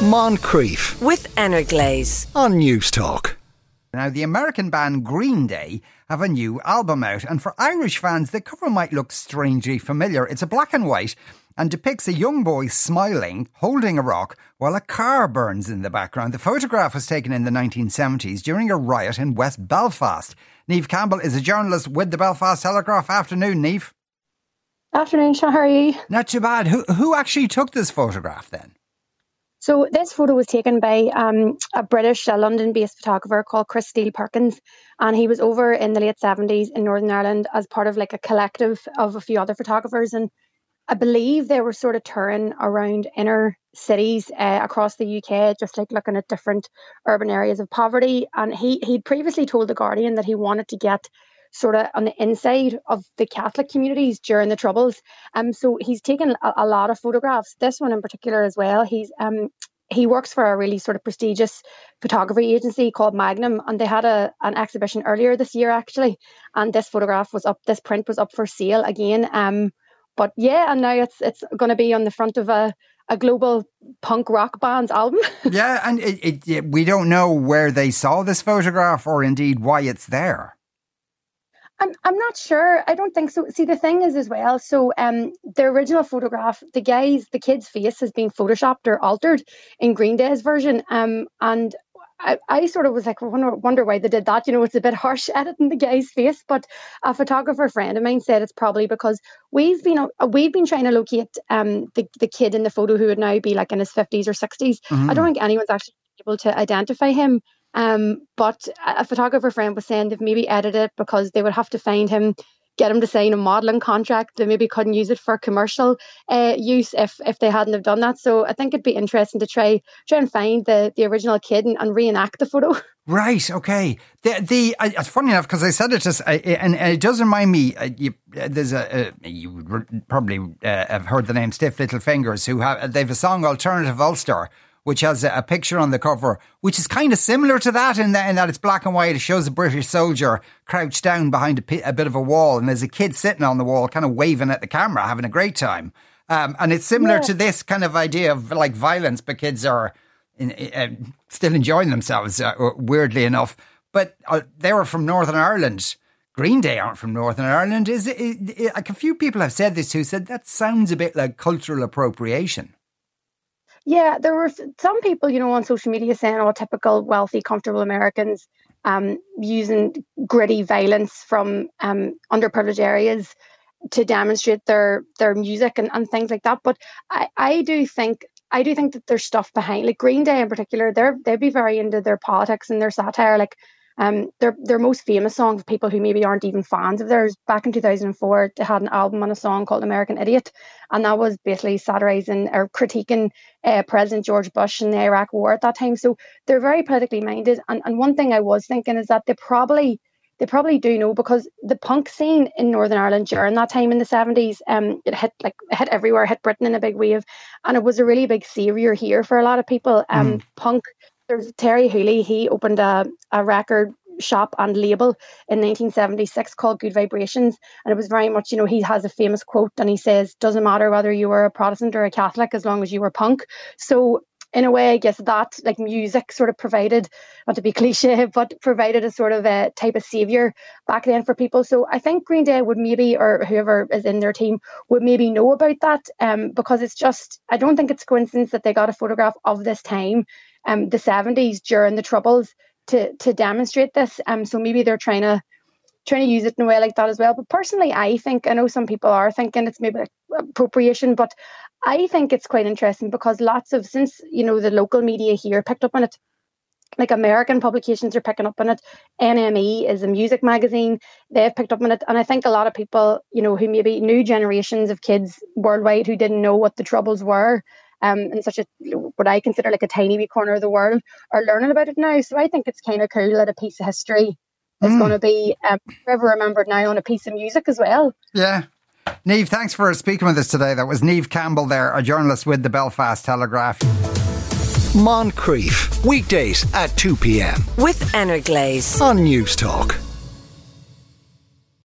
Moncrieff with Energlaze. on News Talk. Now, the American band Green Day have a new album out, and for Irish fans, the cover might look strangely familiar. It's a black and white and depicts a young boy smiling, holding a rock, while a car burns in the background. The photograph was taken in the 1970s during a riot in West Belfast. Niamh Campbell is a journalist with the Belfast Telegraph. Afternoon, Niamh. Afternoon, Sean. How are you? Not too bad. Who, who actually took this photograph then? So this photo was taken by um, a British, a London-based photographer called Chris Steele Perkins, and he was over in the late seventies in Northern Ireland as part of like a collective of a few other photographers, and I believe they were sort of touring around inner cities uh, across the UK, just like looking at different urban areas of poverty. And he he'd previously told the Guardian that he wanted to get sort of on the inside of the Catholic communities during the Troubles. Um, so he's taken a, a lot of photographs. This one in particular as well. He's um he works for a really sort of prestigious photography agency called Magnum, and they had a an exhibition earlier this year actually, and this photograph was up. This print was up for sale again. Um, but yeah, and now it's it's going to be on the front of a a global punk rock band's album. yeah, and it, it, it, we don't know where they saw this photograph or indeed why it's there. I'm I'm not sure. I don't think so. See, the thing is as well. So, um, the original photograph, the guy's, the kid's face has been photoshopped or altered in Green Day's version. Um, and I, I sort of was like, wonder, wonder why they did that. You know, it's a bit harsh editing the guy's face. But a photographer friend of mine said it's probably because we've been uh, we've been trying to locate um the the kid in the photo who would now be like in his fifties or 60s I don't think anyone's actually able to identify him. Um, but a photographer friend was saying they've maybe edited it because they would have to find him, get him to sign a modelling contract. They maybe couldn't use it for commercial uh, use if if they hadn't have done that. So I think it'd be interesting to try try and find the the original kid and, and reenact the photo. Right. Okay. The the uh, it's funny enough because I said it just uh, and, and it does remind me. Uh, you, uh, there's a uh, you would probably uh, have heard the name Stiff Little Fingers who have they've a song Alternative Ulster which has a, picture on the cover which is kind of similar to that in that in that it's black and white. It shows a British soldier crouched down behind a, a bit of a wall and there's a kid sitting on the wall, kind of waving at the camera, having a great time. Um, and it's similar Yeah. to this kind of idea of like violence, but kids are in, uh, still enjoying themselves, uh, weirdly enough. But uh, they were from Northern Ireland. Green Day aren't from Northern Ireland. Is it, it, it- like a few people have said this who said that sounds a bit like cultural appropriation. Yeah, there were some people, you know, on social media saying, "Oh, typical wealthy, comfortable Americans um, using gritty violence from um, underprivileged areas to demonstrate their their music and, and things like that." But I, I do think I do think that there's stuff behind, like Green Day in particular. They're they'd be very into their politics and their satire. Like um, their their most famous song for people who maybe aren't even fans of theirs. Back in 2004, they had an album on a song called "American Idiot," and that was basically satirizing or critiquing uh, President George Bush and the Iraq War at that time. So they're very politically minded. And and one thing I was thinking is that they probably they probably do know because the punk scene in Northern Ireland during that time in the 70s, um, it hit like it hit everywhere, hit Britain in a big wave, and it was a really big savior here for a lot of people. Um, punk. There's Terri Hooley. He opened a a record shop and label in 1976 called Good Vibrations, and it was very much, you know, he has a famous quote, and he says, "Doesn't matter whether you were a Protestant or a Catholic, as long as you were punk." So in a way, I guess that like music sort of provided, not to be cliche, but provided a sort of a type of savior back then for people. So I think Green Day would maybe, or whoever is in their team, would maybe know about that, um, because it's just I don't think it's coincidence that they got a photograph of this time, um, the seventies during the Troubles to to demonstrate this. Um, so maybe they're trying to trying to use it in a way like that as well. But personally, I think I know some people are thinking it's maybe appropriation, but I think it's quite interesting because lots of since you know the local media here picked up on it. Like American publications are picking up on it. NME is a music magazine. They've picked up on it. And I think a lot of people, you know, who maybe new generations of kids worldwide who didn't know what the troubles were, um, in such a what I consider like a tiny wee corner of the world, are learning about it now. So I think it's kind of cool that a piece of history is going to be um, forever remembered now on a piece of music as well. Yeah. Niamh, thanks for speaking with us today. That was Niamh Campbell there, a journalist with the Belfast Telegraph. Moncrieff, weekdays at 2 p.m. With Energlaze. on News Talk.